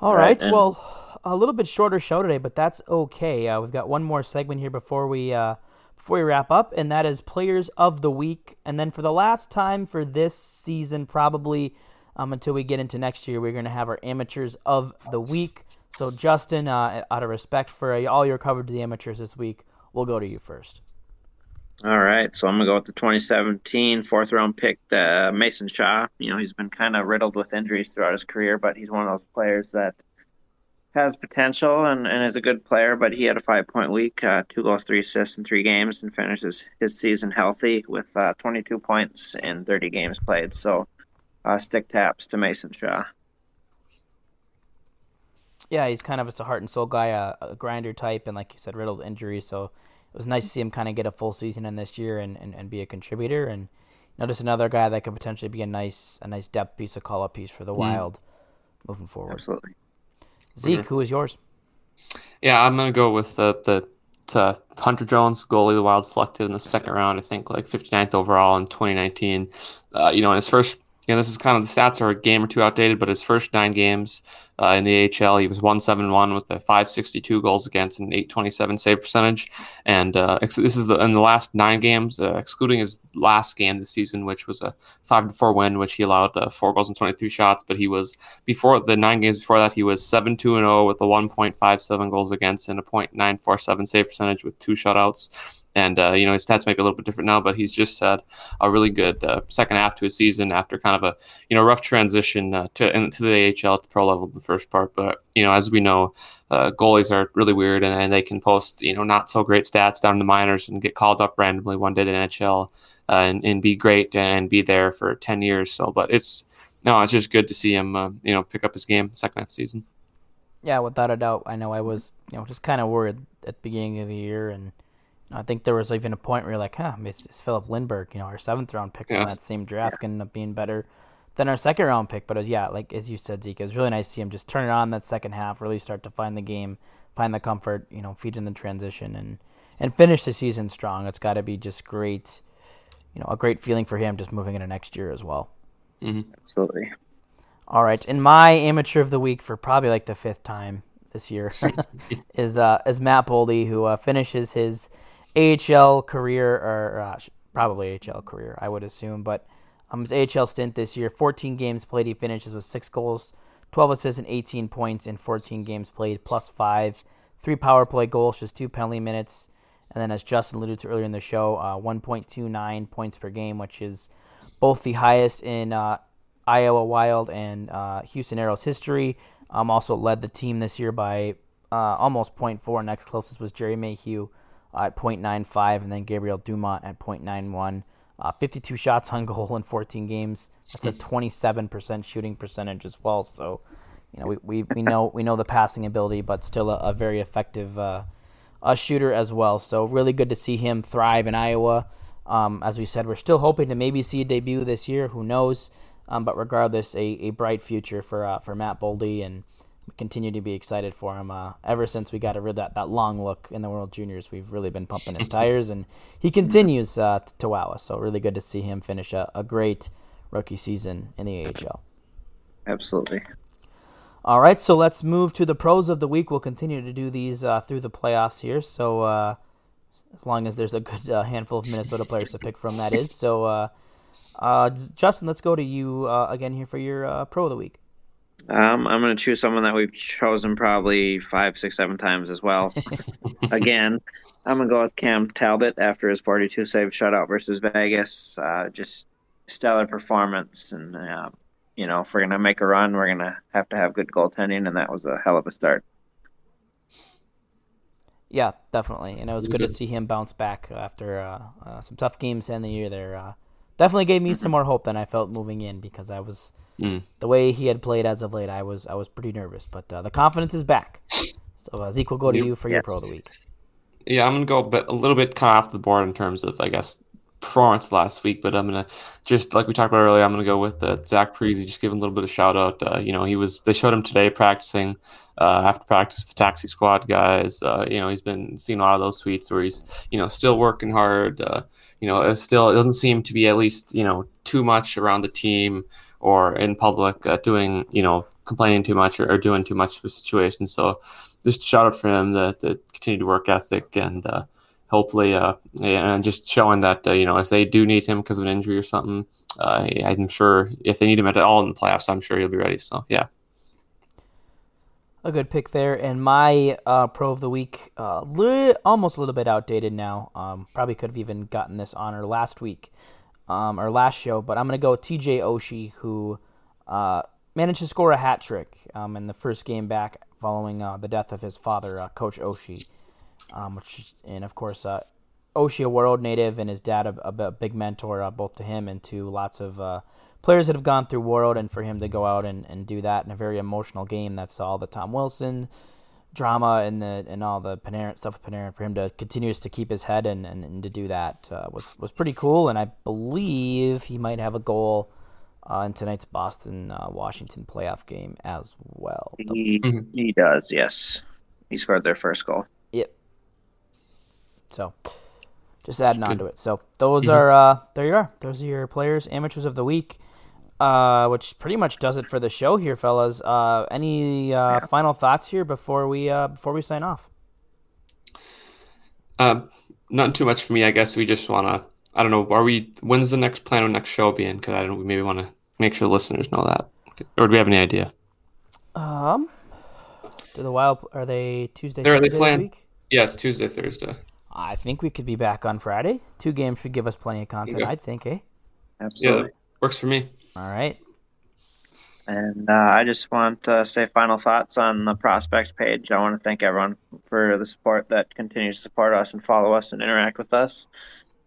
All right. right well, a little bit shorter show today, but that's okay. Uh, we've got one more segment here before we uh, before we wrap up, and that is Players of the Week. And then for the last time for this season, probably um, until we get into next year, we're going to have our Amateurs of the Week. So, Justin, uh, out of respect for uh, all your coverage of the amateurs this week, we'll go to you first. All right, so I'm gonna go with the 2017 fourth round pick, uh, Mason Shaw. You know, he's been kind of riddled with injuries throughout his career, but he's one of those players that has potential and, and is a good player, but he had a five point week, uh, two goals, three assists in three games, and finishes his season healthy with uh, 22 points in 30 games played. So, uh, stick taps to Mason Shaw. Yeah, he's kind of a heart and soul guy, a, a grinder type, and like you said, riddled injuries. So it was nice to see him kind of get a full season in this year and, and, and be a contributor. And you know, just another guy that could potentially be a nice a nice depth piece, a call up piece for the mm. Wild moving forward. Absolutely. Zeke, mm-hmm. who is yours? Yeah, I'm gonna go with the the uh, Hunter Jones, goalie the Wild selected in the second round. I think like 59th overall in 2019. Uh, you know, in his first, you know, this is kind of the stats are a game or two outdated, but his first nine games uh, in the AHL. He was 171 with a 562 goals against and 827 save percentage. And uh, this is the in the last nine games, uh, excluding his last game this season, which was a five to four win, which he allowed uh, four goals and 23 shots. But he was before the nine games before that, he was seven two and zero oh with a 1.57 goals against and a .947 save percentage with two shutouts. And uh, you know his stats might be a little bit different now, but he's just had a really good uh, second half to his season after kind of a you know rough transition uh, to into the AHL at the pro level first part. But you know, as we know, uh, goalies are really weird, and, and, they can post you know not so great stats down in the minors and get called up randomly one day to the NHL uh, and, and be great and be there for ten years. So, but it's no, it's just good to see him, uh, you know, pick up his game second half season. Yeah, without a doubt. I know I was, you know, just kind of worried at the beginning of the year, and I think there was even a point where you're like, huh, is, Filip Lindberg, you know, our seventh round pick yeah. from that same draft, yeah. can end up being better than our second round pick. But as yeah, like as you said, Zeke, it's really nice to see him just turn it on that second half, really start to find the game, find the comfort, you know, feed in the transition, and and finish the season strong. It's got to be just great, you know, a great feeling for him just moving into next year as well. Mm-hmm. Absolutely. All right, and my amateur of the week for probably like the fifth time this year is uh, is Matt Boldy, who uh, finishes his AHL career or uh, probably AHL career, I would assume, but um, his AHL stint this year, 14 games played, he finishes with six goals, 12 assists, and 18 points in 14 games played, plus five, three power play goals, just two penalty minutes, and then as Justin alluded to earlier in the show, uh, 1.29 points per game, which is both the highest in uh, Iowa Wild and uh, Houston Aeros history. Um, also led the team this year by uh, almost 0.4. Next closest was Gerry Mayhew at 0.95, and then Gabriel Dumont at 0.91. Uh, 52 shots on goal in 14 games. That's a 27% shooting percentage as well. So, you know, we, we, we know we know the passing ability, but still a, a very effective uh, a shooter as well. So really good to see him thrive in Iowa. Um, as we said, we're still hoping to maybe see a debut this year. Who knows? Um, but regardless, a, a bright future for uh, for Matt Boldy, and we continue to be excited for him. Uh, ever since we got rid of that, that long look in the World Juniors, we've really been pumping his tires, and he continues uh, to, to wow us. So really good to see him finish a, a great rookie season in the AHL. Absolutely. All right, so let's move to the pros of the week. We'll continue to do these uh, through the playoffs here. So uh, as long as there's a good uh, handful of Minnesota players to pick from, that is. So uh, uh, Justin, let's go to you uh, again here for your uh, pro of the week. Um, I'm going to choose someone that we've chosen probably five, six, seven times as well. again, I'm going to go with Cam Talbot after his 42 save shutout versus Vegas. Uh, just stellar performance. And, uh, you know, if we're going to make a run, we're going to have to have good goaltending. And that was a hell of a start. Yeah, definitely. And it was good to see him bounce back after uh, uh, some tough games in the year there. Definitely gave me some more hope than I felt moving in because I was mm. the way he had played as of late. I was I was pretty nervous, but uh, the confidence is back. So uh, Zeke, will go to you for yes. your pro of the week. Yeah, I'm gonna go a, bit, a little bit kind of off the board in terms of I guess performance last week, but I'm gonna just like we talked about earlier. I'm gonna go with uh, Zach Parise. Just give him a little bit of shout out. Uh, you know, he was they showed him today practicing uh, after practice with the taxi squad guys. Uh, you know, he's been seeing a lot of those tweets where he's you know still working hard. Uh, you know, still it doesn't seem to be at least you know too much around the team or in public uh, doing you know complaining too much or, or doing too much for situations. So just shout out for him that continued work ethic and hopefully, uh, and just showing that uh, you know if they do need him because of an injury or something, uh, I'm sure if they need him at all in the playoffs, I'm sure he'll be ready. So yeah, a good pick there. And my uh, pro of the week, uh, li- almost a little bit outdated now. Um, probably could have even gotten this honor last week um, or last show, but I'm gonna go T.J. Oshie, who uh, managed to score a hat trick um, in the first game back following the death of his father, Coach Oshie um, which and of course uh, Oshie, a Warroad native, and his dad a, a big mentor uh, both to him and to lots of uh, players that have gone through Warroad, and for him to go out and, and do that in a very emotional game. That's all the Tom Wilson drama and the and all the Panarin stuff with Panarin for him to continues to keep his head and, and, and to do that uh, was was pretty cool. And I believe he might have a goal. Uh, in tonight's Boston uh, Washington playoff game as well. He, he does, yes. He scored their first goal. Yep. So just adding on to it. So those mm-hmm. are uh, there you are. Those are your players, amateurs of the week. Uh, which pretty much does it for the show here, fellas. Uh, any uh, yeah. final thoughts here before we uh, before we sign off? Um, not too much for me. I guess we just want to. I don't know. Are we? When's the next plan or next show being? Because I don't. We maybe want to make sure listeners know that. Or do we have any idea? Um, do the wild are they Tuesday? They're, Thursday they plan. Yeah, it's Tuesday, Thursday. I think we could be back on Friday. Two games should give us plenty of content, I think, eh? Absolutely. Yeah, works for me. All right. And uh, I just want to say final thoughts on the prospects page. I want to thank everyone for the support that continues to support us and follow us and interact with us.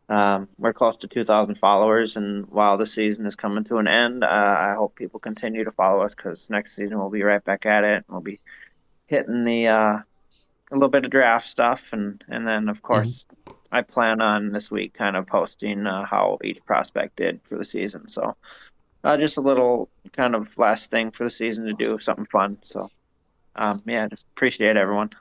um, we're close to 2,000 followers, and while the season is coming to an end, uh, I hope people continue to follow us because next season we'll be right back at it. We'll be hitting the uh, a little bit of draft stuff, and and then of course mm-hmm. I plan on this week kind of posting uh, how each prospect did for the season. So uh, just a little kind of last thing for the season to do, something fun. So um, yeah, just appreciate everyone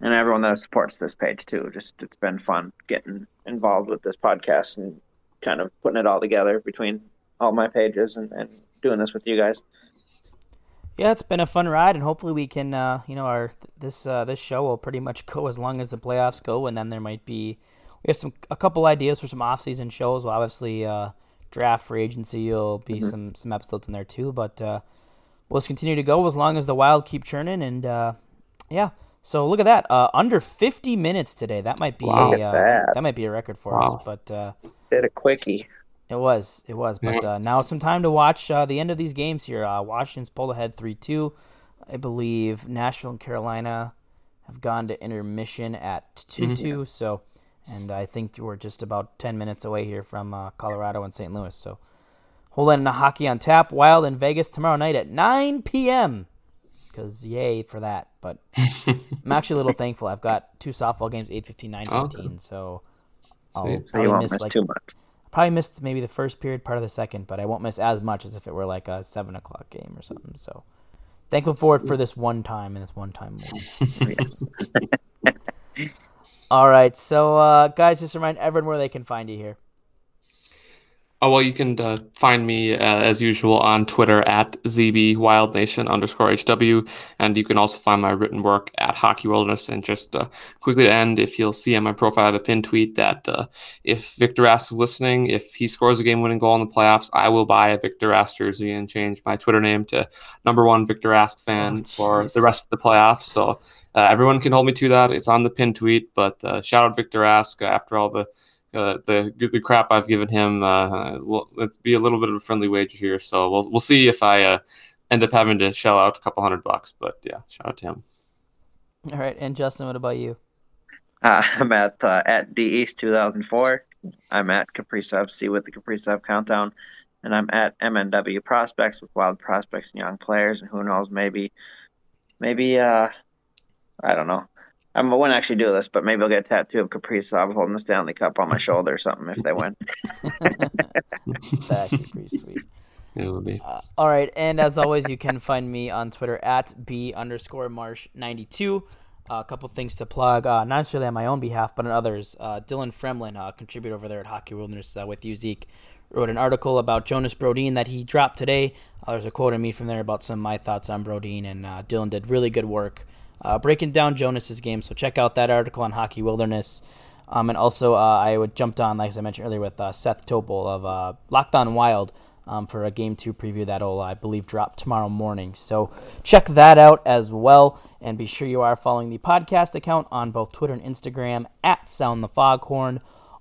and everyone that supports this page too. Just it's been fun getting involved with this podcast and kind of putting it all together between all my pages and, and doing this with you guys. Yeah, it's been a fun ride, and hopefully we can, uh, you know, our this uh, this show will pretty much go as long as the playoffs go, and then there might be we have some a couple ideas for some off season shows. Well, obviously, uh, draft free agency will be mm-hmm. some some episodes in there too, but uh, we'll just continue to go as long as the Wild keep churning, and uh, yeah. So look at that, uh, under 50 minutes today. That might be wow, a, uh, that. that. might be a record for wow. us. But uh, bit a quickie. It was, it was. But uh, now some time to watch uh, the end of these games here. Uh, Washington's pulled ahead three two. I believe Nashville and Carolina have gone to intermission at 2 mm-hmm. 2. So, and I think we're just about 10 minutes away here from uh, Colorado and St. Louis. So, hold on to hockey on tap. Wild in Vegas tomorrow night at 9 p.m because yay for that. But I'm actually a little thankful. I've got two softball games, 8 15, 9 15. Okay. So I'll so probably miss, miss like, too much. Probably missed maybe the first period, part of the second, but I won't miss as much as if it were like a 7 o'clock game or something. So thankful for it for this one time and this one time. All right. So, uh, guys, just remind everyone where they can find you here. Oh, well, you can uh, find me uh, as usual on Twitter at ZBWildNation underscore HW. And you can also find my written work at Hockey Wilderness. And just uh, quickly to end, if you'll see on my profile, I have a pin tweet that uh, if Victor Rask is listening, if he scores a game winning goal in the playoffs, I will buy a Victor Rask jersey and change my Twitter name to number one Victor Rask fan oh, for the rest of the playoffs. So uh, everyone can hold me to that. It's on the pin tweet. But uh, shout out Victor Rask after all the uh, the the crap I've given him. Uh, will let's be a little bit of a friendly wager here. So we'll we'll see if I uh, end up having to shell out a couple hundred bucks. But yeah, shout out to him. All right, and Justin, what about you? Uh, I'm at uh, at D East 2004. I'm at Kaprizov C with the Kaprizov countdown, and I'm at MNW Prospects with wild prospects and young players. And who knows, maybe, maybe uh, I don't know. I wouldn't actually do this, but maybe I'll get a tattoo of Kaprizov holding the Stanley Cup on my shoulder or something if they win. That's pretty sweet. It will be. Uh, all right, and as always, you can find me on Twitter at b underscore marsh ninety two. Uh, a couple things to plug, uh, not necessarily on my own behalf, but on others. Uh, Dylan Fremlin, uh, contributor over there at Hockey Wilderness uh, with you, Zeke, wrote an article about Jonas Brodin that he dropped today. Uh, there's a quote of me from there about some of my thoughts on Brodin, and Dylan did really good work uh, breaking down Jonas's game. So check out that article on Hockey Wilderness. Um, and also, uh, I would jumped on, like I mentioned earlier, with uh, Seth Topol of uh, Locked On Wild um, for a Game 2 preview that'll, I believe, drop tomorrow morning. So check that out as well. And be sure you are following the podcast account on both Twitter and Instagram at Sound the Foghorn.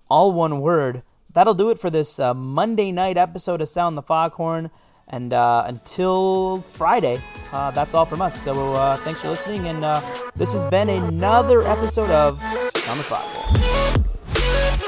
All one word. That'll do it for this uh, Monday night episode of Sound the Foghorn. And uh, until Friday, uh, that's all from us. So uh, thanks for listening. And uh, this has been another episode of On the Foghorn.